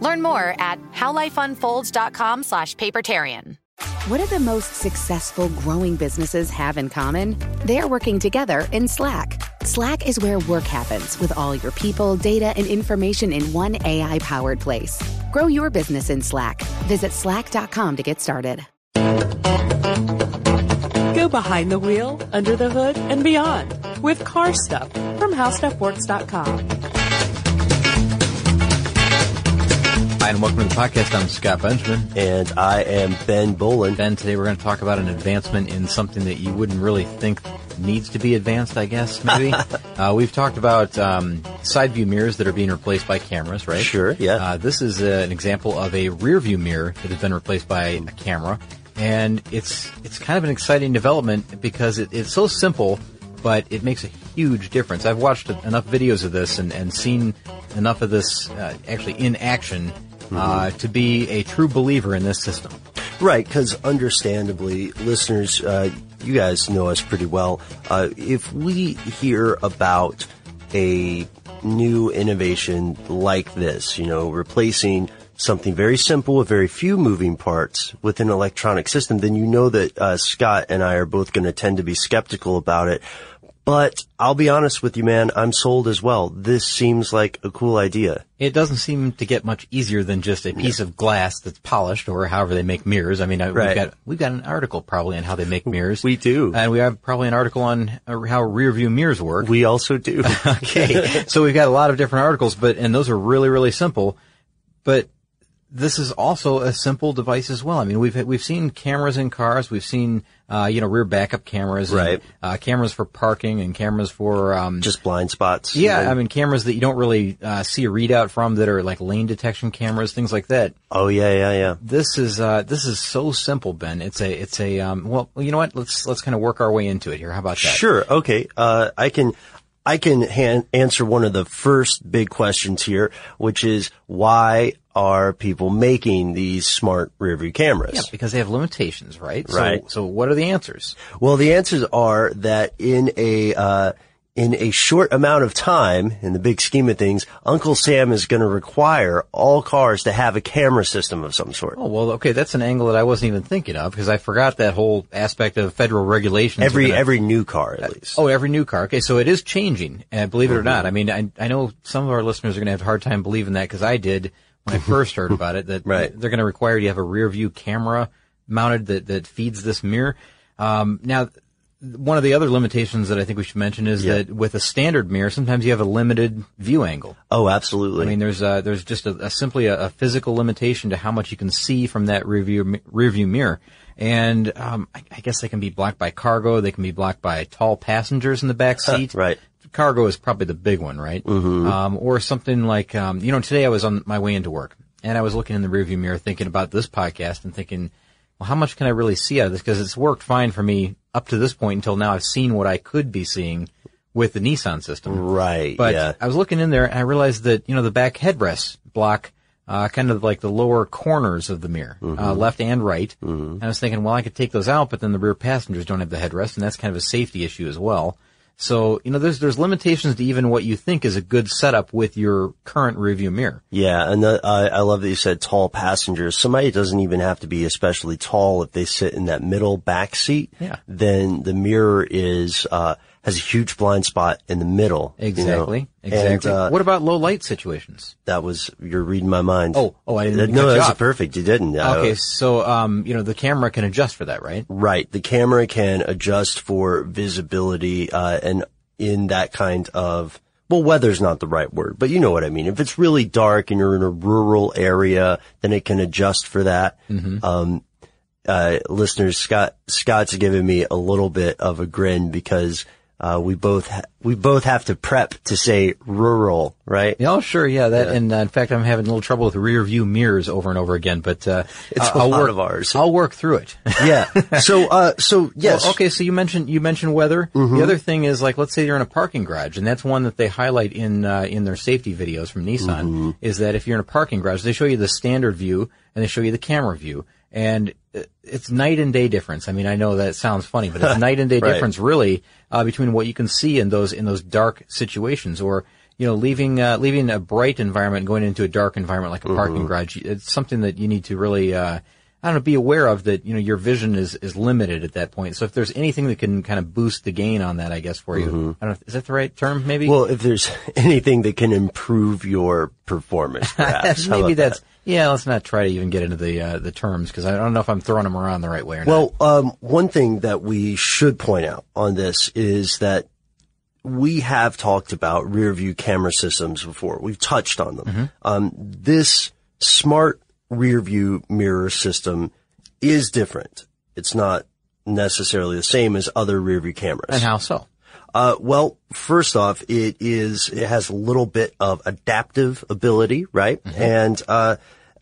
Learn more at howlifeunfolds.com slash papertarian. What do the most successful growing businesses have in common? They're working together in Slack. Slack is where work happens with all your people, data, and information in one AI powered place. Grow your business in Slack. Visit slack.com to get started. Go behind the wheel, under the hood, and beyond with car stuff from howstuffworks.com. Hi, and welcome to the podcast. I'm Scott Benjamin. And I am Ben Bowlin. Ben, today we're going to talk about an advancement in something that you wouldn't really think needs to be advanced, I guess, maybe. uh, we've talked about um, side view mirrors that are being replaced by cameras, right? Sure, yeah. Uh, this is uh, an example of a rear view mirror that has been replaced by a camera. And it's it's kind of an exciting development because it, it's so simple, but it makes a huge difference. I've watched enough videos of this and, and seen enough of this uh, actually in action uh, to be a true believer in this system. Right, because understandably, listeners, uh, you guys know us pretty well. Uh, if we hear about a new innovation like this, you know, replacing something very simple with very few moving parts with an electronic system, then you know that uh, Scott and I are both going to tend to be skeptical about it. But I'll be honest with you, man, I'm sold as well. This seems like a cool idea. It doesn't seem to get much easier than just a piece of glass that's polished, or however they make mirrors. I mean, uh, Right. we've got we've got an article probably on how they make mirrors. We do. and we have probably an article on uh, how rear view mirrors work. We also do. okay, so we've got a lot of different articles, but and those are really really simple. But this is also a simple device as well. I mean, we've we've seen cameras in cars, we've seen uh, you know rear backup cameras, and, Right. uh, cameras for parking, and cameras for um, Just blind spots. yeah? I mean cameras that you don't really uh, see a readout from that are like lane detection cameras, things like that. Oh yeah, yeah, yeah. This is uh, this is so simple, Ben. It's a it's a um, well, you know what? Let's let's kind of work our way into it here. How about that? Sure. Okay. Uh, I can, I can han- answer one of the first big questions here, which is why are people making these smart rear view cameras? Yeah, because they have limitations, right? Right. So, so what are the answers? Well, the answers are that in a, uh, in a short amount of time, in the big scheme of things, Uncle Sam is going to require all cars to have a camera system of some sort. Oh well, okay, that's an angle that I wasn't even thinking of because I forgot that whole aspect of federal regulations. every gonna- every new car, at least. Oh, every new car. Okay, so it is changing. Uh, believe it or not. I mean, I, I know some of our listeners are going to have a hard time believing that because I did when I first heard about it. That Right. they're going to require you to have a rear view camera mounted that that feeds this mirror. Um, now, one of the other limitations that I think we should mention is Yeah. that with a standard mirror, sometimes you have a limited view angle. Oh, absolutely. I mean, there's uh there's just a, a simply a, a physical limitation to how much you can see from that rear view, rear view mirror. And um, I, I guess they can be blocked by cargo. They can be blocked by tall passengers in the back seat. right. Cargo is probably the big one, right? Mm-hmm. Um, or something like, um, you know, today I was on my way into work and I was looking in the rearview mirror thinking about this podcast and thinking, well, how much can I really see out of this? Because it's worked fine for me up to this point until now. I've seen what I could be seeing with the Nissan system. Right. But yeah. I was looking in there and I realized that, you know, the back headrests block uh, kind of like the lower corners of the mirror, uh, Mm-hmm. left and right. And I was thinking, well, I could take those out, but then the rear passengers don't have the headrest, and that's kind of a safety issue as well. So, you know, there's there's limitations to even what you think is a good setup with your current rear view mirror. Yeah, and the, uh, I love that you said tall passengers. Somebody doesn't even have to be especially tall if they sit in that middle back seat. Yeah. Then the mirror is uh, has a huge blind spot in the middle. you know? Exactly. And, Exactly. uh, what about low light situations? that was you're reading my mind. Oh, oh, I didn't Uh, No, you that's perfect. You didn't. Uh, Okay, so um, you know the camera can adjust for that, right? Right. The camera can adjust for visibility, uh, and in that kind of, well, weather's not the right word, but you know what I mean. If it's really dark and you're in a rural area, then it can adjust for that. Um, uh, listeners, Scott, Scott's giving me a little bit of a grin because, uh, we both, ha- we both have to prep to say rural, right? Oh, sure, yeah. That, and uh, in fact, I'm having a little trouble with rear view mirrors over and over again. But uh, It's I'll a lot work, of ours. I'll work through it. Yeah. So, uh, so yes. Well, okay, so you mentioned you mentioned weather. Mm-hmm. The other thing is like, let's say you're in a parking garage, and that's one that they highlight in uh, in their safety videos from Nissan. Mm-hmm. Is that if you're in a parking garage, they show you the standard view and they show you the camera view, and it's night and day difference. I mean, I know that sounds funny, but it's night and day Right. difference really uh, between what you can see in those in those dark situations, or you know, leaving uh, leaving a bright environment and going into a dark environment like a parking Mm-hmm. garage. It's something that you need to really. Uh, I don't know, be aware of that, you know, your vision is, is limited at that point. So if there's anything that can kind of boost the gain on that, I guess, for you. I don't know, is that the right term, maybe? Mm-hmm. Well, if there's anything that can improve your performance, perhaps. Maybe that's, yeah, let's not try to even get into the, uh, the terms because I don't know if I'm throwing them around the right way or not. Well, um, one thing that we should point out on this is that we have talked about rear view camera systems before. We've touched on them. Mm-hmm. Um, this smart rear view mirror system is different. It's not necessarily the same as other rear view cameras. And how so? Uh, well, first off, it is, it has a little bit of adaptive ability, right? And, uh,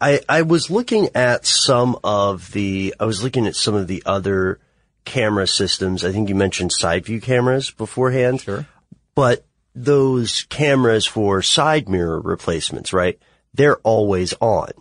I, I was looking at some of the, I was looking at some of the other camera systems. I think you mentioned side view cameras beforehand. Sure. But those cameras for side mirror replacements, right? They're always on.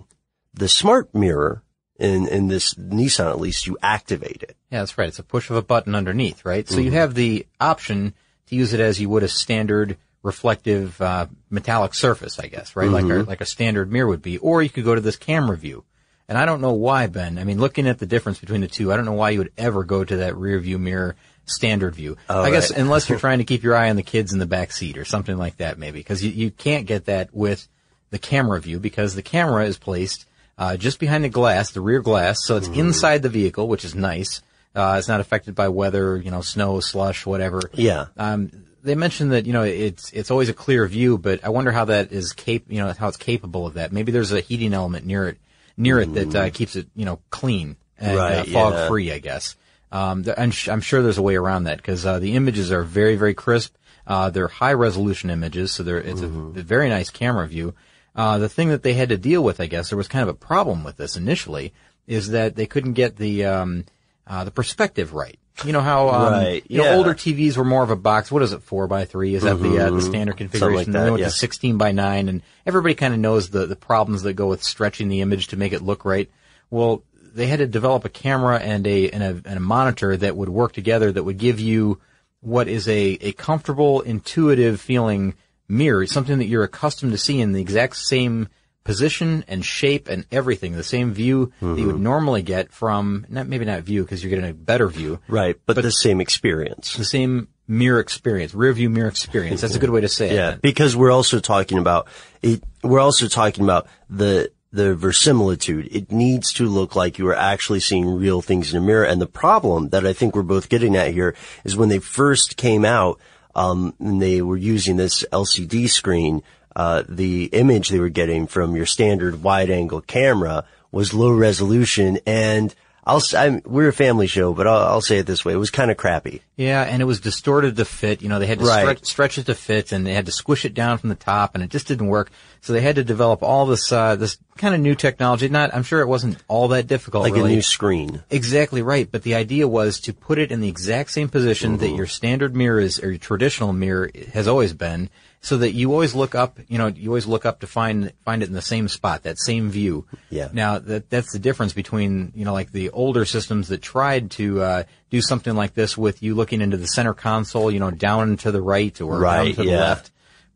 The smart mirror in, in this Nissan, at least you activate it. Yeah, that's right. It's a push of a button underneath, right? So you mm-hmm. have the option to use it as you would a standard reflective uh, metallic surface, I guess, right? Like a like a standard mirror would be, or you could go to this camera view. And I don't know why, Ben. I mean, looking at the difference between the two, I don't know why you would ever go to that rear view mirror standard view. I guess unless you're trying to keep your eye on the kids in the back seat or something like that, maybe, because you, you can't get that with the camera view because the camera is placed uh, just behind the glass, the rear glass, so it's inside the vehicle, which is nice. Uh, it's not affected by weather, you know, snow, slush, whatever. Yeah. Um, they mentioned that you know it's it's always a clear view, but I wonder how that is cap you know how it's capable of that. Maybe there's a heating element near it near it that uh, keeps it you know clean and uh, fog yeah. free, I guess. Um, I'm, sh- I'm sure there's a way around that because uh, the images are very very crisp. Uh, they're high resolution images, so they're it's a, a very nice camera view. Uh, the thing that they had to deal with, I guess, there was kind of a problem with this initially, is that they couldn't get the um, uh, the perspective right. You know how um, Right, you know older TVs were more of a box. What is it, four by three? Is that the uh, the standard configuration? Mm-hmm. that, They went to sixteen by nine, and everybody kind of knows the the problems that go with stretching the image to make it look right. Well, they had to develop a camera and a and a, and a monitor that would work together that would give you what is a a comfortable, intuitive feeling mirror, something that you're accustomed to seeing in the exact same position and shape and everything, the same view that Mm-hmm. you would normally get from not maybe not view because you're getting a better view, Right. But, the same experience. the same mirror experience, rear view mirror experience. That's a good way to say Yeah, it. because we're also talking about it. We're also talking about the the verisimilitude. It needs to look like you are actually seeing real things in a mirror. And the problem that I think we're both getting at here is when they first came out, um, and they were using this LCD screen. Uh, the image they were getting from your standard wide angle camera was low resolution and I'll, I'm, we're a family show, but I'll, I'll say it this way. It was kind of crappy. Yeah, and it was distorted to fit. You know, they had to Right. stretch, stretch it to fit, and they had to squish it down from the top, and it just didn't work. So they had to develop all this uh, this kind of new technology. Not, I'm sure it wasn't all that difficult. Like really. a new screen. Exactly right. But the idea was to put it in the exact same position that your standard mirror is, or your traditional mirror has always been, so that you always look up, you know, you always look up to find, find it in the same spot, that same view. Yeah. Now, that, that's the difference between, you know, like the older systems that tried to, uh, do something like this with you looking into the center console, you know, down to the right or down Right, to the left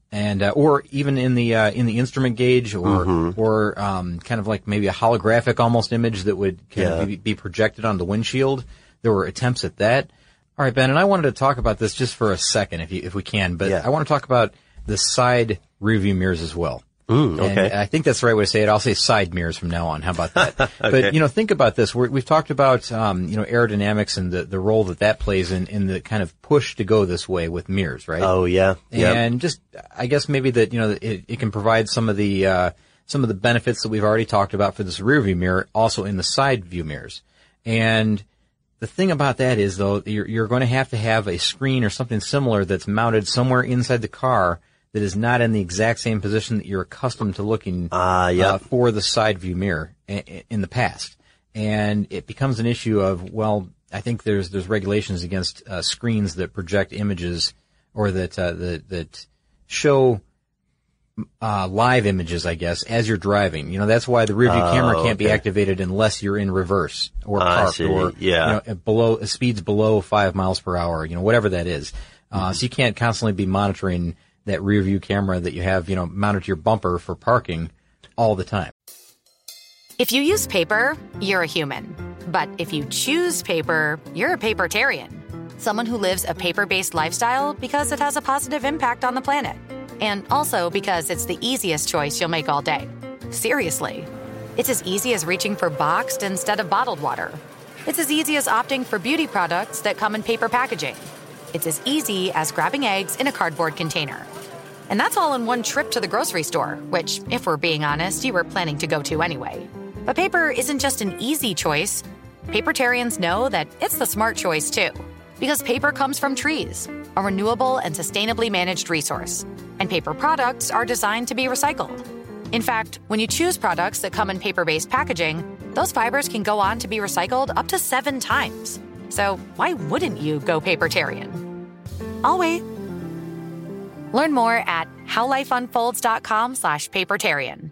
and uh, or even in the uh, in the instrument gauge or Mm-hmm. or um, kind of like maybe a holographic almost image that would Yeah. be, be projected on the windshield. There were attempts at that. All right, Ben, and I wanted to talk about this just for a second, if you, if we can, but Yeah. I want to talk about the side rear view mirrors as well. Mm, okay. And I think that's the right way to say it. I'll say side mirrors from now on. How about that? But you know, think about this. We're, we've talked about um, you know aerodynamics and the, the role that that plays in, in the kind of push to go this way with mirrors, right? Oh yeah. Yeah. And just, I guess maybe that, you know, it, it can provide some of the, uh, some of the benefits that we've already talked about for this rear view mirror also in the side view mirrors. And the thing about that is though, you're, you're going to have to have a screen or something similar that's mounted somewhere inside the car that is not in the exact same position that you're accustomed to looking Ah, yep. uh, for the side view mirror in the past. And it becomes an issue of, well, I think there's, there's regulations against uh, screens that project images or that, uh, that, that show uh, live images, I guess, as you're driving. You know, that's why the rear view camera can't be Oh, activated unless you're in reverse or parked or Yeah. you know, below speeds below five miles per hour. You know, whatever that is. Mm-hmm. Uh, so you can't constantly be monitoring that rear view camera that you have, you know, mounted to your bumper for parking all the time. If you use paper, you're a human. But if you choose paper, you're a papertarian. Someone who lives a paper based lifestyle because it has a positive impact on the planet. And also because it's the easiest choice you'll make all day. Seriously. It's as easy as reaching for boxed instead of bottled water. It's as easy as opting for beauty products that come in paper packaging. It's as easy as grabbing eggs in a cardboard container. And that's all in one trip to the grocery store, which, if we're being honest, you were planning to go to anyway. But paper isn't just an easy choice. Papertarians know that it's the smart choice too. Because paper comes from trees, a renewable and sustainably managed resource. And paper products are designed to be recycled. In fact, when you choose products that come in paper based packaging, those fibers can go on to be recycled up to seven times. So why wouldn't you go papertarian? I'll wait. Learn more at howlifeunfolds.com slash papertarian.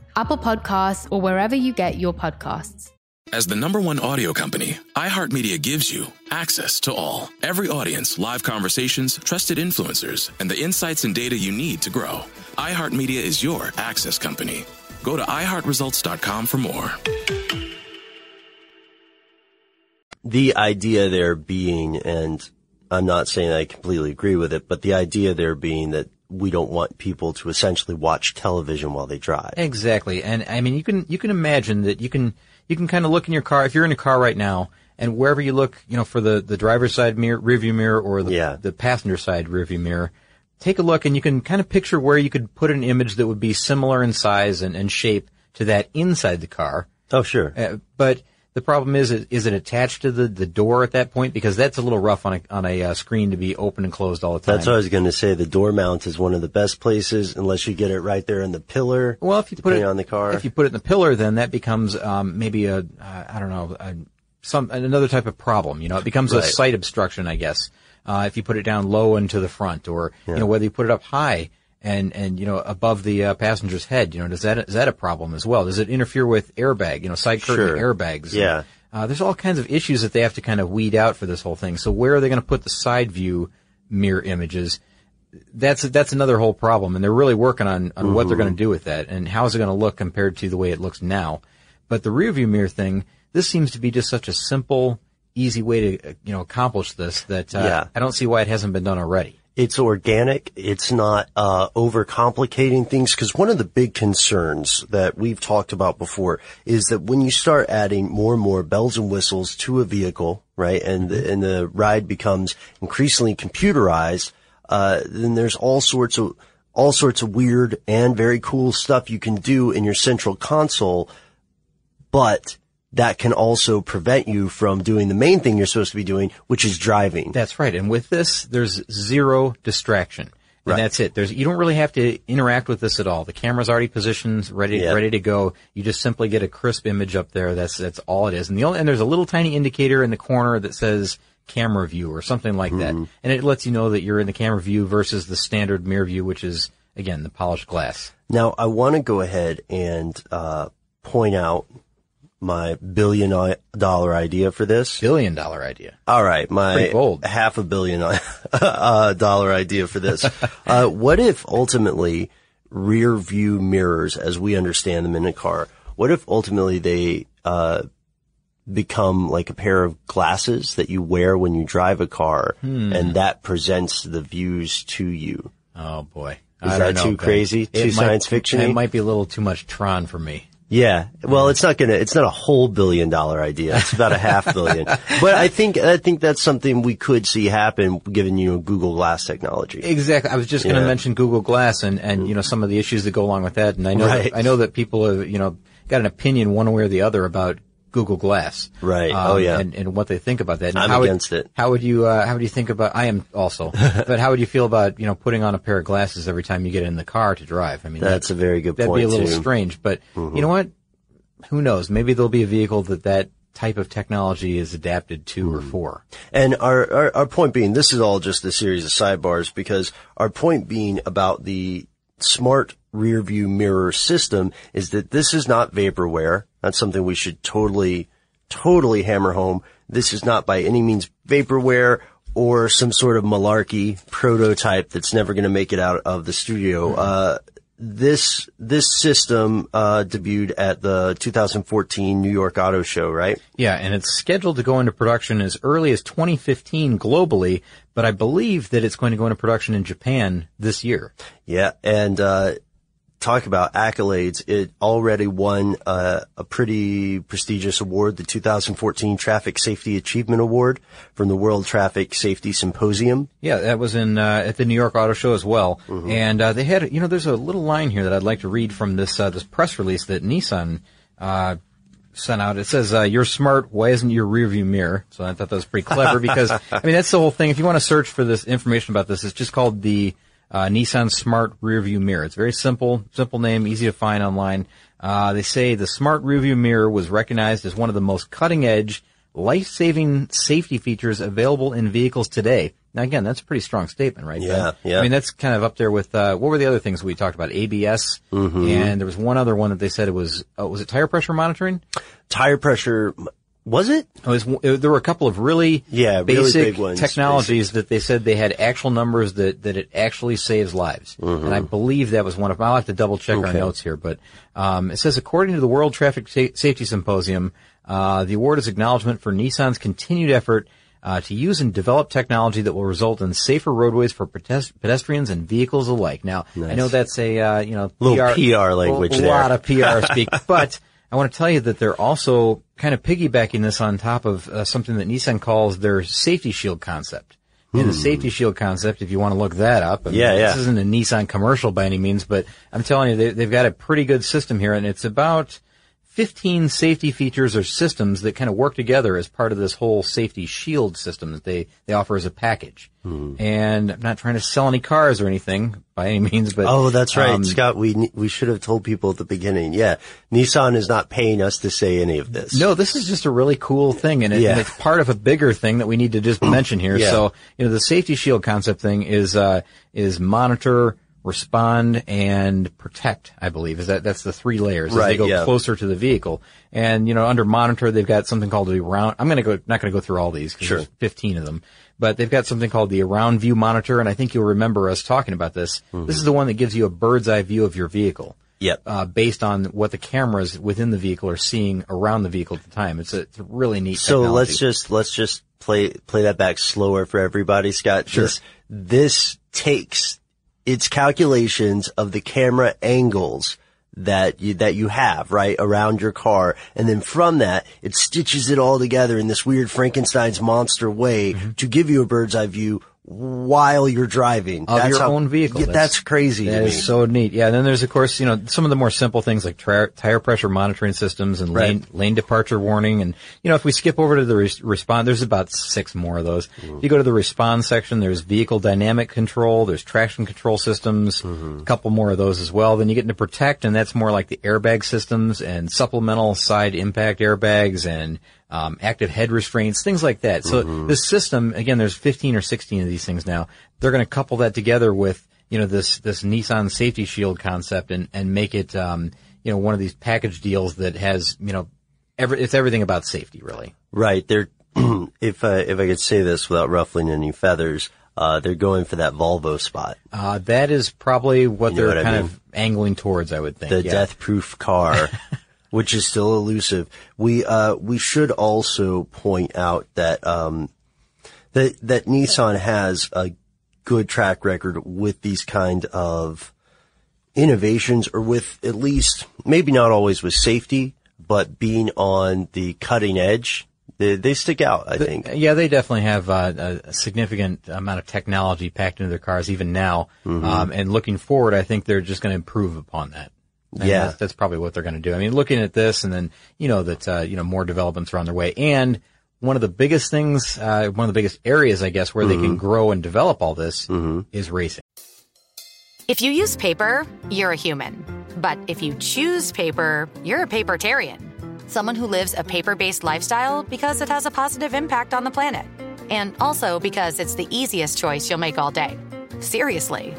Apple Podcasts, or wherever you get your podcasts. As the number one audio company, iHeartMedia gives you access to all. Every audience, live conversations, trusted influencers, and the insights and data you need to grow. iHeartMedia is your access company. Go to iHeartResults.com for more. the idea there being, and I'm not saying I completely agree with it, but the idea there being that we don't want people to essentially watch television while they drive. Exactly. And I mean, you can, you can imagine that you can, you can kind of look in your car, if you're in a car right now, and wherever you look, you know, for the, the driver's side mirror, rearview mirror or the, Yeah. the passenger side rearview mirror, take a look and you can kind of picture where you could put an image that would be similar in size and, and shape to that inside the car. Oh, sure. Uh, but the problem is, is is it attached to the, the door at that point? Because that's a little rough on a, on a uh, screen to be open and closed all the time. That's what I was going to say. The door mount is one of the best places unless you get it right there in the pillar. Well, if you put it on the car. if you put it in the pillar, then that becomes um, maybe a uh, I don't know a, some another type of problem. You know, it becomes a Right. sight obstruction, I guess. Uh, if you put it down low and to the front, or you know whether you put it up high and and you know above the uh, passenger's head, you know, does that is that a problem as well? Does it interfere with airbag? You know, side curtain Sure. airbags. Yeah. Uh, there's all kinds of issues that they have to kind of weed out for this whole thing. So where are they going to put the side view mirror images? That's that's another whole problem, and they're really working on on what they're going to do with that, and how is it going to look compared to the way it looks now. But the rear view mirror thing, this seems to be just such a simple, easy way to uh, you know accomplish this that uh, Yeah. I don't see why it hasn't been done already. It's organic. It's not uh, overcomplicating things. Because one of the big concerns that we've talked about before is that when you start adding more and more bells and whistles to a vehicle, right, and the, and the ride becomes increasingly computerized, uh, then there's all sorts of all sorts of weird and very cool stuff you can do in your central console, but that can also prevent you from doing the main thing you're supposed to be doing, which is driving. That's right. And with this, there's zero distraction. And Right. that's it. There's, you don't really have to interact with this at all. The camera's already positioned, ready, Yeah. ready to go. You just simply get a crisp image up there. That's, that's all it is. And the only, and there's a little tiny indicator in the corner that says camera view or something like that. Mm-hmm. And it lets you know that you're in the camera view versus the standard mirror view, which is, again, the polished glass. Now, I want to go ahead and uh, point out my billion dollar idea for this. Billion dollar idea. All right, my half a billion uh, dollar idea for this. uh, what if ultimately rear view mirrors, as we understand them in a car, what if ultimately they uh, become like a pair of glasses that you wear when you drive a car, Hmm. and that presents the views to you? Oh boy. Is I that don't know, too crazy? Too might- science fiction-y? It might be a little too much Tron for me. Yeah. Well, it's not gonna, it's not a whole billion dollar idea. It's about a half billion. But I think, I think that's something we could see happen given, you know, Google Glass technology. Exactly. I was just going to Yeah. mention Google Glass and, and, you know, some of the issues that go along with that. And I know, Right. that, I know that people have, you know, got an opinion one way or the other about Google Glass. Right. Oh, yeah. And, and what they think about that. And I'm how would- against it. How would you, uh, how would you think about, I am also, but how would you feel about, you know, putting on a pair of glasses every time you get in the car to drive? I mean, That's a very good that'd point, be a little too. strange, but you know what? Who knows? Maybe there'll be a vehicle that that type of technology is adapted to Mm-hmm. or for. And our, our, our point being, this is all just a series of sidebars because our point being about the smart rear view mirror system is that this is not vaporware. That's something we should totally, totally hammer home. This is not by any means vaporware or some sort of malarkey prototype that's never going to make it out of the studio. Uh, this, this system, uh, debuted at the 2014 New York Auto Show, right? Yeah, and it's scheduled to go into production as early as 2015 globally, but I believe that it's going to go into production in Japan this year. Yeah, and uh, talk about accolades. It already won uh, a pretty prestigious award, the 2014 Traffic Safety Achievement Award from the World Traffic Safety Symposium. Yeah, that was in uh, at the New York Auto Show as well, and uh, they had you know there's a little line here that I'd like to read from this uh, this press release that Nissan uh, sent out. It says, uh, "You're smart. Why isn't your rearview mirror?" So I thought that was pretty clever because I mean that's the whole thing. If you want to search for this information about this, it's just called the uh, Nissan Smart Rearview Mirror. It's very simple, simple name, easy to find online. Uh, they say the Smart Rearview Mirror was recognized as one of the most cutting edge, life saving safety features available in vehicles today. Now again, that's a pretty strong statement, right? Ben? Yeah, yeah. I mean, that's kind of up there with, uh, what were the other things we talked about? ABS. Mm-hmm. And there was one other one that they said it was, oh, was it tire pressure monitoring? Tire pressure, was it? It was, it, there were a couple of really Yeah, really basic big ones, technologies that they said they had actual numbers that, that it actually saves lives. And I believe that was one of them. I'll have to double check our Mm-hmm. Notes here, but um, it says according to the World Traffic Sa- Safety Symposium, uh, the award is acknowledgement for Nissan's continued effort uh, to use and develop technology that will result in safer roadways for pedes- pedestrians and vehicles alike. Now, I know that's a uh, you know Little PR language a there. lot of PR speak, but I want to tell you that they're also kind of piggybacking this on top of uh, something that Nissan calls their safety shield concept. And the safety shield concept, if you want to look that up, I mean, Hmm. Yeah, yeah. this isn't a Nissan commercial by any means, but I'm telling you, they, they've got a pretty good system here, and it's about 15 safety features or systems that kind of work together as part of this whole safety shield system that they, they offer as a package. Hmm. And I'm not trying to sell any cars or anything by any means, but Oh, that's right, um, Scott. We we should have told people at the beginning. Yeah, Nissan is not paying us to say any of this. No, this is just a really cool thing, and, it, Yeah. and it's part of a bigger thing that we need to just mention here. Yeah. So, you know, the safety shield concept thing is uh, is monitor, respond, and protect. I believe is that that's the three layers as they go yeah. closer to the vehicle. And you know, under monitor, they've got something called the around. I'm going to go not going to go through all these because Sure. there's 15 of them. But they've got something called the around view monitor, and I think you'll remember us talking about this. Mm-hmm. This is the one that gives you a bird's eye view of your vehicle Yep. uh, based on what the cameras within the vehicle are seeing around the vehicle at the time. It's a, it's a really neat. So technology. let's just let's just play play that back slower for everybody, Scott. Sure. This this takes its calculations of the camera angles that you that you have right around your car, and then from that it stitches it all together in this weird Frankenstein's monster way Mm-hmm. to give you a bird's eye view while you're driving. Of that's your how- own vehicle. Yeah, that's, crazy That me. so neat. Yeah. And then there's, of course, you know, some of the more simple things like tri- tire pressure monitoring systems and lane, lane departure warning. And, you know, if we skip over to the res- respond, there's about six more of those. Mm-hmm. If you go to the respond section, there's vehicle dynamic control, there's traction control systems, mm-hmm. a couple more of those as well. Then you get into protect and that's more like the airbag systems and supplemental side impact airbags and um, active head restraints, things like that. So this system, again, there's 15 or 16 of these things now. They're going to couple that together with, you know, this, this Nissan safety shield concept and, and make it, um, you know, one of these package deals that has, you know, every, it's everything about safety, really. Right. They're, if I, if I could say this without ruffling any feathers, uh, they're going for that Volvo spot. Uh, that is probably what You they're what I kind mean? of angling towards, I would think. the yeah. death proof car, which is still elusive. We, uh, we should also point out that, um, that, that Nissan has a good track record with these kind of innovations or with at least, maybe not always with safety, but being on the cutting edge. They, they stick out, I think. Yeah, they definitely have uh, a, significant amount of technology packed into their cars even now. Mhm. Um, and looking forward, I think they're just going to improve upon that. And Yeah. that's, that's probably what they're going to do. I mean, looking at this, and then you know that uh, you know more developments are on their way, and one of the biggest things, uh, one of the biggest areas, I guess, where they can Mhm. grow and develop all this is racing. If you use paper, you're a human. But if you choose paper, you're a papertarian. Someone who lives a paper based lifestyle because it has a positive impact on the planet. And also because it's the easiest choice you'll make all day. Seriously.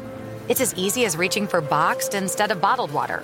It's as easy as reaching for boxed instead of bottled water.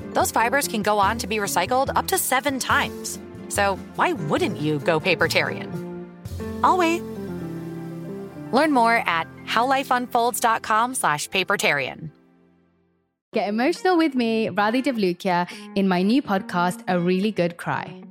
those fibers can go on to be recycled up to seven times. So why wouldn't you go papertarian? I'll wait. Learn more at howlifeunfolds.com slash papertarian. Get emotional with me, Radhi Devlukia, in my new podcast, A Really Good Cry.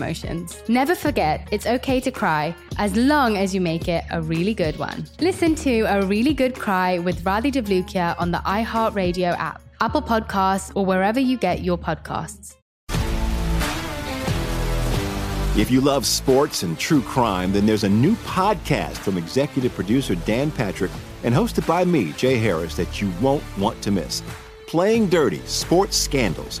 emotions. Never forget, it's okay to cry as long as you make it a really good one. Listen to A Really Good Cry with Radhi Devlukia on the iHeartRadio app, Apple Podcasts, or wherever you get your podcasts. If you love sports and true crime, then there's a new podcast from executive producer Dan Patrick and hosted by me, Jay Harris, that you won't want to miss. Playing Dirty Sports Scandals.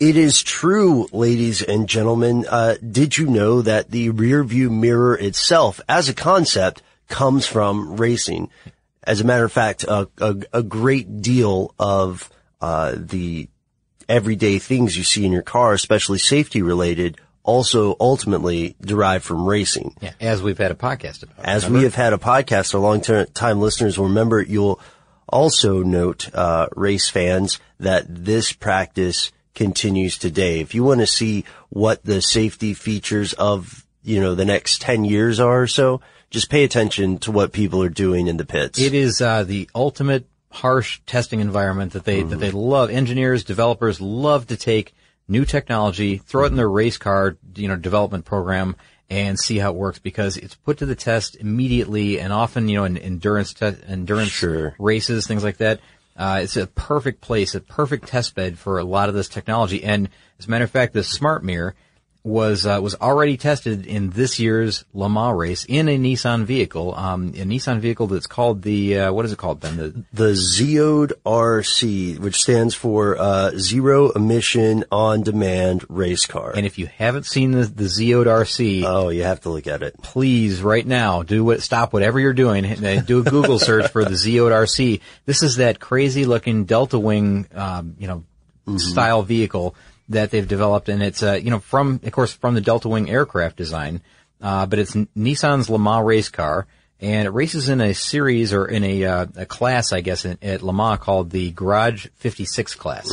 It is true, ladies and gentlemen. Uh, did you know that the rear view mirror itself, as a concept, comes from racing? As a matter of fact, a, a, a great deal of uh, the everyday things you see in your car, especially safety related, also ultimately derive from racing. Yeah, as we've had a podcast about. As remember? we have had a podcast, our long time listeners will remember, you'll also note, uh, race fans, that this practice continues today. If you want to see what the safety features of, you know, the next 10 years are or so, just pay attention to what people are doing in the pits. It is uh, the ultimate harsh testing environment that they that they love. Engineers, developers love to take new technology, throw it in their race car, you know, development program and see how it works because it's put to the test immediately and often, you know, in endurance, te- endurance Sure. races, things like that. Uh, it's a perfect place, a perfect test bed for a lot of this technology. And as a matter of fact, the smart mirror was uh, was already tested in this year's Le Mans race in a Nissan vehicle, um, a Nissan vehicle that's called the uh, what is it called, Ben? The The RC, which stands for uh, Zero Emission On Demand Race Car. and if you haven't seen the the RC, oh, you have to look at it. please right now do what stop whatever you're doing and do a Google search for the ZEOD RC. This is that crazy looking Delta Wing, um, you know, style vehicle that they've developed, and it's uh, you know from of course from the Delta Wing aircraft design, uh, but it's Nissan's Le Mans race car. And it races in a series or in a, uh, a class, I guess, in, at Le Mans called the Garage 56 class.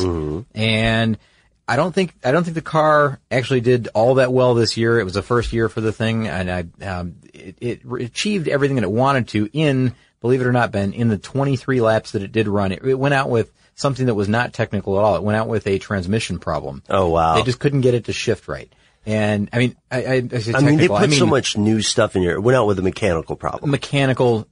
And I don't think I don't think the car actually did all that well this year. It was the first year for the thing, and I um, it, it achieved everything that it wanted to in, believe it or not, Ben, in the 23 laps that it did run. It, it went out with something that was not technical at all. It went out with a transmission problem. Oh, wow. They just couldn't get it to shift right. And I mean, I, I, I, say I mean, they put so mean- much new stuff in here. It went out with a mechanical problem. mechanical.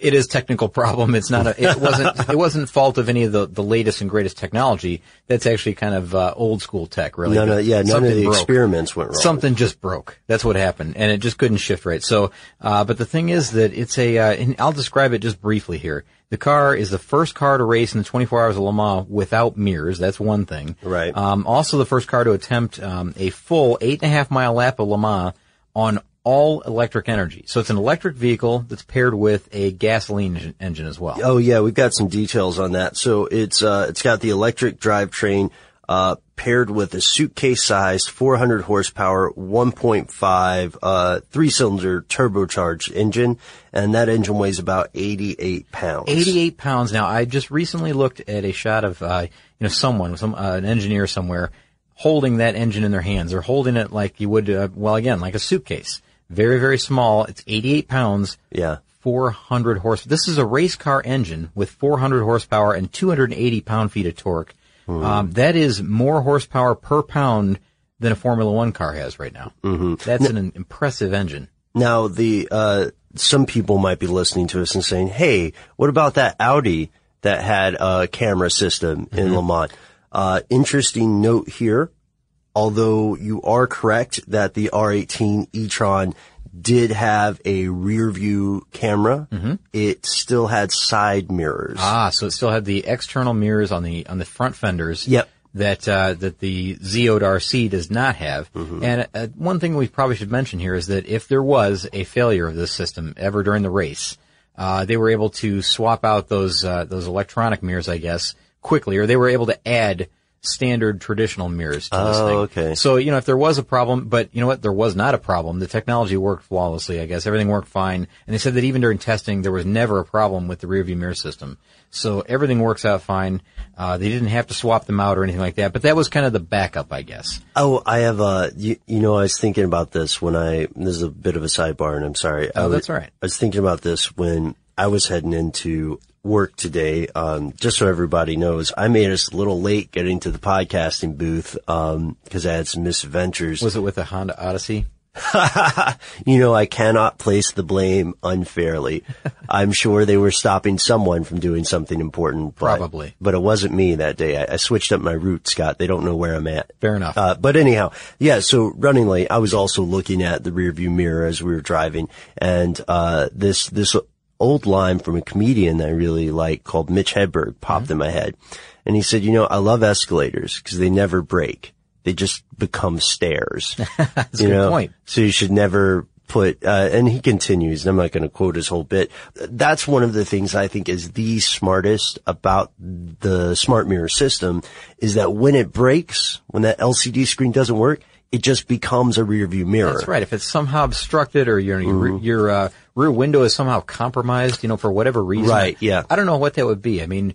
It, is technical problem. It's not a. It wasn't. it wasn't fault of any of the the latest and greatest technology. That's actually kind of uh, old school tech. Really, None of, yeah, none of Something the broke. experiments went wrong. Something just broke. That's what happened, and it just couldn't shift right. So, uh, but the thing is that it's a. Uh, and I'll describe it just briefly here. The car is the first car to race in the 24 hours of Le Mans without mirrors. That's one thing. Right. Um, also, the first car to attempt um, a full eight and a half mile lap of Le Mans on all electric energy. So it's an electric vehicle that's paired with a gasoline engine, as well. Oh yeah, we've got some details on that. So it's uh, it's got the electric drivetrain uh, paired with a suitcase-sized 400 horsepower, 1.5 uh, three-cylinder turbocharged engine, and that engine weighs about 88 pounds. 88 pounds. Now, I just recently looked at a shot of, uh, you know, someone, some, uh, an engineer somewhere holding that engine in their hands. They're holding it like you would, uh, well, again, like a suitcase. Very, very small. It's 88 pounds. Yeah. 400 horse. This is a race car engine with 400 horsepower and 280 pound feet of torque. Hmm. Um, that is more horsepower per pound than a Formula One car has right now. Mm-hmm. That's an impressive engine. Now the uh, some people might be listening to us and saying, "Hey, what about that Audi that had a camera system in Le Mans?" Uh, interesting note here. Although you are correct that the R18 e-tron did have a rear view camera, it still had side mirrors. Ah, so it still had the external mirrors on the on the front fenders. Yep. That uh, that the ZEOD RC does not have. Mm-hmm. And uh, one thing we probably should mention here is that if there was a failure of this system ever during the race, uh, they were able to swap out those uh, those electronic mirrors, I guess, quickly, or they were able to add standard traditional mirrors to this Oh, thing. okay. So, you know, if there was a problem, but you know what? There was not a problem. The technology worked flawlessly, I guess. Everything worked fine. And they said that even during testing, there was never a problem with the rear view mirror system. So everything works out fine. Uh, they didn't have to swap them out or anything like that, but that was kind of the backup, I guess. Oh, I have a, you, you know, I was thinking about this when I, this is a bit of a sidebar and I'm sorry. Oh, was- that's all right. I was thinking about this when I was heading into work today. Um, just so everybody knows, I made us a little late getting to the podcasting booth, um, cause I had some misadventures. Was it with the Honda Odyssey? you know, I cannot place the blame unfairly. I'm sure they were stopping someone from doing something important. But, Probably. But it wasn't me that day. I, I switched up my route, Scott. They don't know where I'm at. Fair enough. Uh, but anyhow, yeah, so running late, I was also looking at the rearview mirror as we were driving and, uh, this, this old line from a comedian that I really like called Mitch Hedberg popped Mm-hmm. in my head. And he said, you know, I love escalators because they never break. They just become stairs. That's a good know? point. So you should never put, uh, and he continues, and I'm not going to quote his whole bit. That's one of the things I think is the smartest about the smart mirror system is that when it breaks, when that LCD screen doesn't work, it just becomes a rear view mirror. That's right. If it's somehow obstructed or you're, Mm-hmm. your uh, rear window is somehow compromised, you know, for whatever reason. Right, yeah. I don't know what that would be. I mean,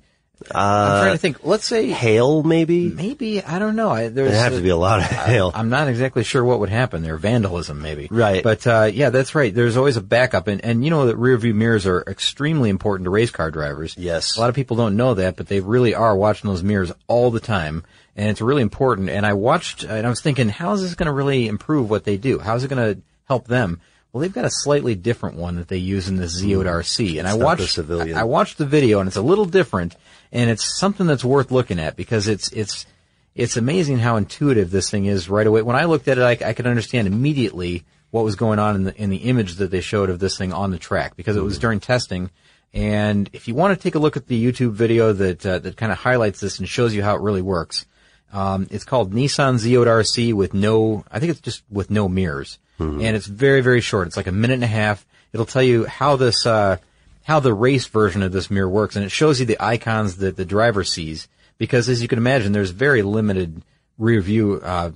Uh, I'm trying to think. Let's say Hail, maybe? maybe I don't know. I, there's There'd have to be a lot of hail. I'm not exactly sure what would happen there. Vandalism, maybe. Right. But uh, yeah, that's right. There's always a backup, and and you know that rear view mirrors are extremely important to race car drivers. Yes. A lot of people don't know that, but they really are watching those mirrors all the time. and it's really important. And I watched, and I was thinking, how is this going to really improve what they do? How is it going to help them? Well, they've got a slightly different one that they use in the ZEOD RC, and It's I watched civilian. I watched the video, and it's a little different, and it's something that's worth looking at because it's it's it's amazing how intuitive this thing is right away. When I looked at it, I, I could understand immediately what was going on in the in the image that they showed of this thing on the track because it was during testing. And if you want to take a look at the YouTube video that uh, that kind of highlights this and shows you how it really works, um, it's called Nissan ZEOD RC with no, I think it's just with no mirrors, and it's very very short. It's like a minute and a half. It'll tell you how this uh, how the race version of this mirror works, and it shows you the icons that the driver sees. Because as you can imagine, there's very limited rear view, uh,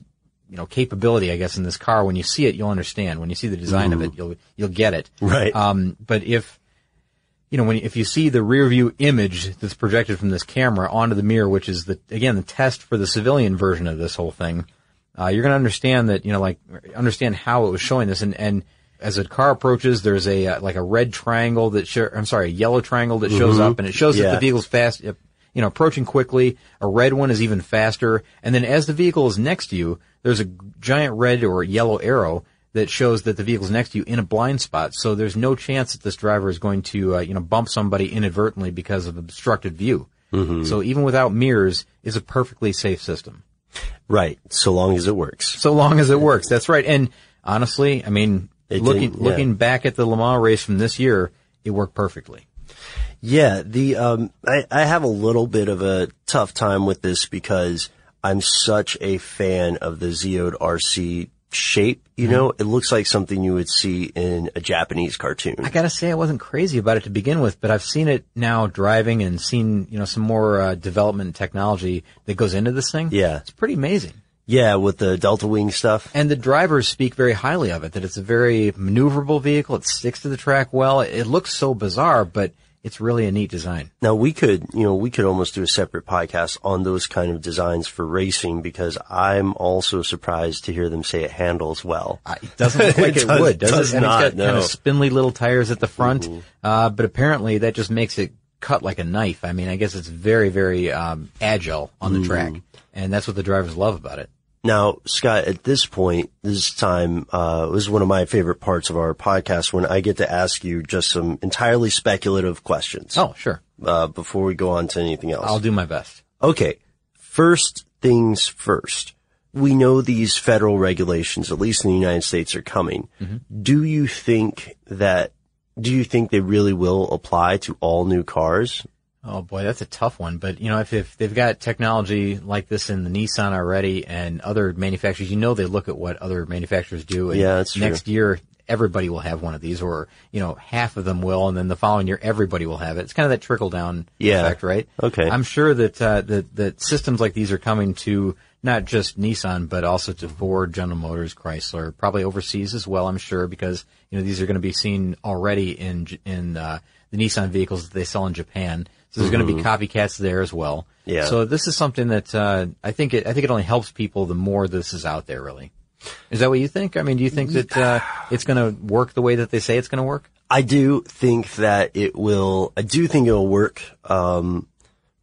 you know, capability, I guess, in this car. When you see it, you'll understand. When you see the design of it, you'll you'll get it. Right. Um, but if you know, when if you see the rear view image that's projected from this camera onto the mirror, which is the again the test for the civilian version of this whole thing, uh, you're going to understand that you know, like understand how it was showing this, and and as the car approaches, there's a uh, like a red triangle that show, I'm sorry, a yellow triangle that shows Mhm. up, and it shows that Yeah. the vehicle's fast. uh, You know, approaching quickly. A red one is even faster, and then as the vehicle is next to you, there's a giant red or yellow arrow that shows that the vehicle's next to you in a blind spot. So there's no chance that this driver is going to, uh, you know, bump somebody inadvertently because of obstructed view. Mhm. So even without mirrors, is a perfectly safe system. Right. So long as it works. So long as it works. That's right. And honestly, I mean, It looking yeah. looking back at the Le Mans race from this year, it worked perfectly. Yeah, the um, I, I have a little bit of a tough time with this because I'm such a fan of the ZEOD RC shape. You Mhm. know, it looks like something you would see in a Japanese cartoon. I gotta say, I wasn't crazy about it to begin with, but I've seen it now driving and seen, you know, some more uh, development technology that goes into this thing. Yeah, it's pretty amazing. Yeah, with the Delta Wing stuff. And the drivers speak very highly of it, that it's a very maneuverable vehicle. It sticks to the track well. It looks so bizarre, but it's really a neat design. Now we could, you know, we could almost do a separate podcast on those kind of designs for racing because I'm also surprised to hear them say it handles well. It doesn't look like it, does- would, does, does it? And not, it's got kind no. of spindly little tires at the front, uh, but apparently that just makes it cut like a knife. I mean, I guess it's very, very um, agile on the Mhm. track, and that's what the drivers love about it. Now, Scott, at this point, this time, uh, this is one of my favorite parts of our podcast when I get to ask you just some entirely speculative questions. Oh, sure. Uh, before we go on to anything else. I'll do my best. Okay. First things first. We know these federal regulations, at least in the United States, are coming. Mhm. Do you think that, do you think they really will apply to all new cars? Oh boy, that's a tough one. But you know, if, if they've got technology like this in the Nissan already and other manufacturers, you know they look at what other manufacturers do. And Yeah, that's true. next year, everybody will have one of these, or you know, half of them will, and then the following year, everybody will have it. It's kind of that trickle down Yeah. effect, right? Okay. I'm sure that uh, that that systems like these are coming to not just Nissan, but also to Ford, General Motors, Chrysler, probably overseas as well. I'm sure because you know these are going to be seen already in in uh, the Nissan vehicles that they sell in Japan. There's going to be copycats there as well. Yeah. So this is something that uh, I think it I think it only helps people the more this is out there. Really, is that what you think? I mean, do you think that uh, it's going to work the way that they say it's going to work? I do think that it will, I do think it'll work, um,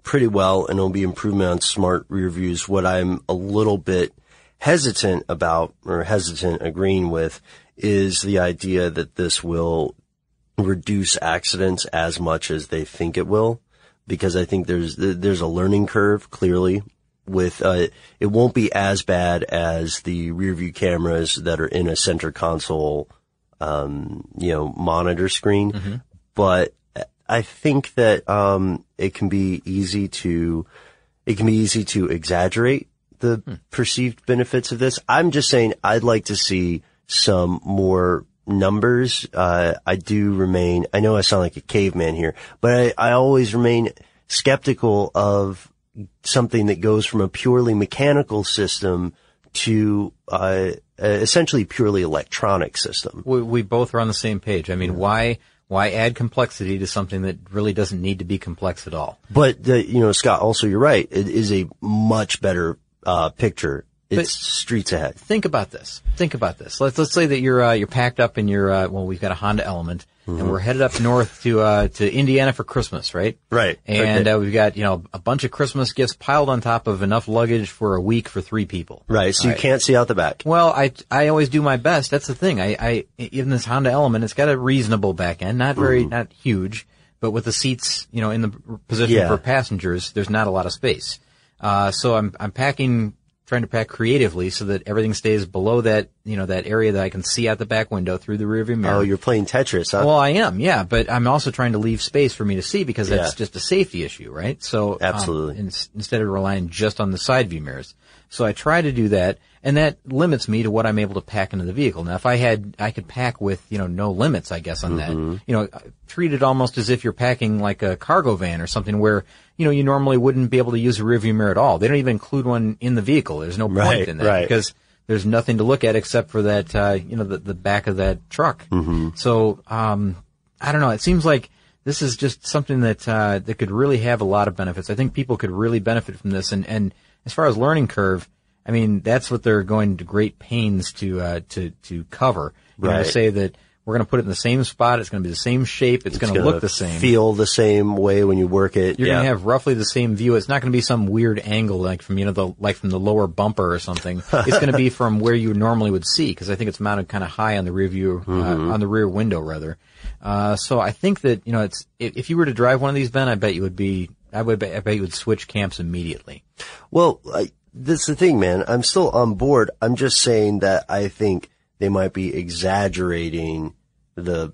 pretty well and it'll be improvement on smart rear views. What I'm a little bit hesitant about or hesitant agreeing with is the idea that this will reduce accidents as much as they think it will because I think there's, there's a learning curve clearly with, uh, it won't be as bad as the rear view cameras that are in a center console, um, you know, monitor screen. But I think that, um, it can be easy to, it can be easy to exaggerate the perceived benefits of this. I'm just saying I'd like to see some more numbers. Uh, I do remain, I know I sound like a caveman here, but I, I always remain skeptical of something that goes from a purely mechanical system to, uh, essentially purely electronic system. We, we both are on the same page. I mean, why why add complexity to something that really doesn't need to be complex at all? But the, you know, Scott, also you're right. It is a much better uh, picture it's streets ahead. Think about this. Think about this. Let's let's say that you're uh, you're packed up in your uh, well, we've got a Honda Element, Mm-hmm. and we're headed up north to uh, to Indiana for Christmas, right? Right. And Okay. uh, we've got you know a bunch of Christmas gifts piled on top of enough luggage for a week for three people. Right. So you Right. can't see out the back. Well, I I always do my best. That's the thing. I, I even this Honda Element, it's got a reasonable back end, not very Mhm. not huge, but with the seats, you know, in the position Yeah. for passengers, there's not a lot of space. Uh, so I'm I'm packing, trying to pack creatively so that everything stays below that, you know, that area that I can see out the back window through the rearview mirror. Oh, you're playing Tetris, huh? Well, I am, yeah, but I'm also trying to leave space for me to see because that's Yeah. just a safety issue, right? So um, Absolutely. instead of relying just on the side view mirrors, so I try to do that, and that limits me to what I'm able to pack into the vehicle. Now, if I had, I could pack with you know no limits, I guess on that. Mhm. You know, treat it almost as if you're packing like a cargo van or something where you know you normally wouldn't be able to use a rearview mirror at all. They don't even include one in the vehicle. There's no point Right, in that right. because there's nothing to look at except for that, uh, you know, the, the back of that truck. Mm-hmm. So, um, I don't know. It seems like this is just something that, uh, that could really have a lot of benefits. I think people could really benefit from this. And, and as far as learning curve, I mean, that's what they're going to great pains to, uh, to, to cover. You know, Right. to say that we're going to put it in the same spot. It's going to be the same shape. It's, going to look the same. Feel the same way when you work it. You're yeah. going to have roughly the same view. It's not going to be some weird angle like from, you know, the, like from the lower bumper or something. it's going to be from where you normally would see because I think it's mounted kind of high on the rear view, Mhm. uh, on the rear window rather. Uh, so I think that, you know, it's, if, if you were to drive one of these, Ben, I bet you would be, I would, I bet you would switch camps immediately. Well, I, that's the thing, man. I'm still on board. I'm just saying that I think they might be exaggerating the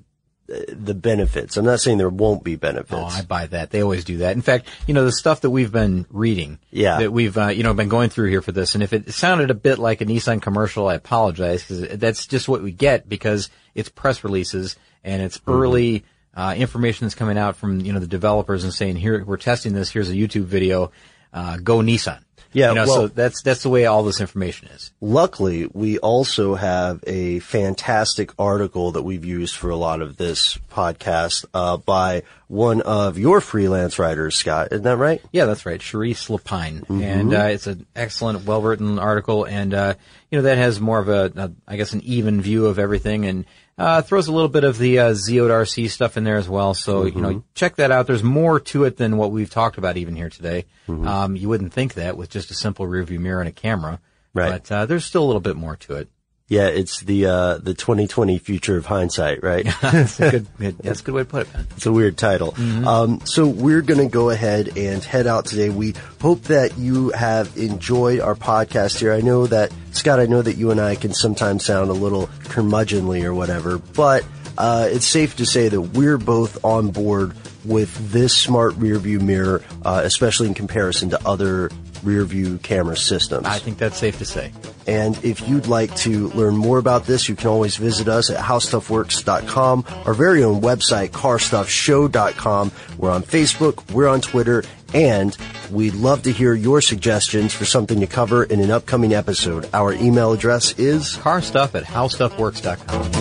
the benefits. I'm not saying there won't be benefits. Oh, I buy that. They always do that. In fact, you know, the stuff that we've been reading, Yeah. that we've, uh, you know, been going through here for this, and if it sounded a bit like a Nissan commercial, I apologize, because that's just what we get, because it's press releases, and it's Mm-hmm. early, uh, information that's coming out from, you know, the developers and saying, here, we're testing this, here's a YouTube video, uh, go Nissan. Yeah, You know, well- so that's, that's the way all this information is. Luckily, we also have a fantastic article that we've used for a lot of this podcast uh, by one of your freelance writers, Scott. Isn't that right? Yeah, that's right. Sharice Lapine. Mhm. And, uh, it's an excellent, well-written article. And, uh, you know, that has more of a, a I guess, an even view of everything and, uh, throws a little bit of the, uh, ZEOD RC stuff in there as well. So, you know, Mhm. check that out. There's more to it than what we've talked about even here today. Mhm. Um, you wouldn't think that with just a simple rearview mirror and a camera. Right. But, uh, there's still a little bit more to it. Yeah, it's the uh, the 2020 future of hindsight, right? that's a good, that's a good way to put it, man. It's a weird title. Mm-hmm. Um, so we're going to go ahead and head out today. We hope that you have enjoyed our podcast here. I know that Scott, I know that you and I can sometimes sound a little curmudgeonly or whatever, but uh, it's safe to say that we're both on board with this smart rear view mirror, uh, especially in comparison to other rear view camera systems. I think that's safe to say. And if you'd like to learn more about this, you can always visit us at howstuffworks.com, our very own website, carstuffshow.com. We're on Facebook, we're on Twitter, and we'd love to hear your suggestions for something to cover in an upcoming episode. Our email address is carstuff at howstuffworks.com.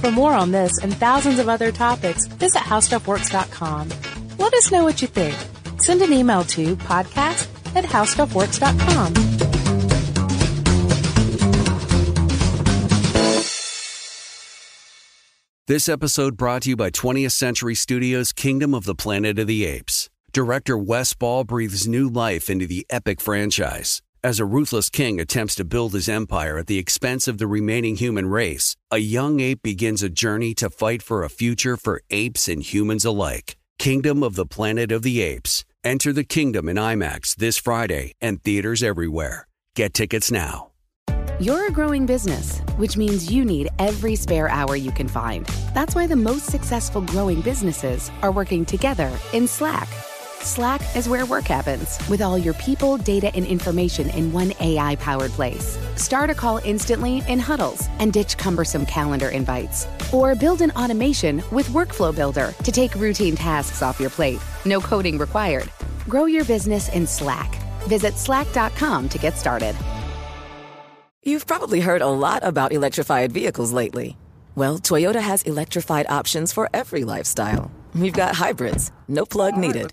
For more on this and thousands of other topics, visit howstuffworks.com. Let us know what you think. Send an email to podcast at howstuffworks.com. This episode brought to you by 20th Century Studios' Kingdom of the Planet of the Apes. Director Wes Ball breathes new life into the epic franchise. As a ruthless king attempts to build his empire at the expense of the remaining human race, a young ape begins a journey to fight for a future for apes and humans alike. Kingdom of the Planet of the Apes. Enter the kingdom in IMAX this Friday and theaters everywhere. Get tickets now. You're a growing business, which means you need every spare hour you can find. That's why the most successful growing businesses are working together in Slack. Slack is where work happens, with all your people, data, and information in one AI powered place. Start a call instantly in huddles and ditch cumbersome calendar invites. Or build an automation with Workflow Builder to take routine tasks off your plate. No coding required. Grow your business in Slack. Visit slack.com to get started. You've probably heard a lot about electrified vehicles lately. Well, Toyota has electrified options for every lifestyle. We've got hybrids, no plug needed.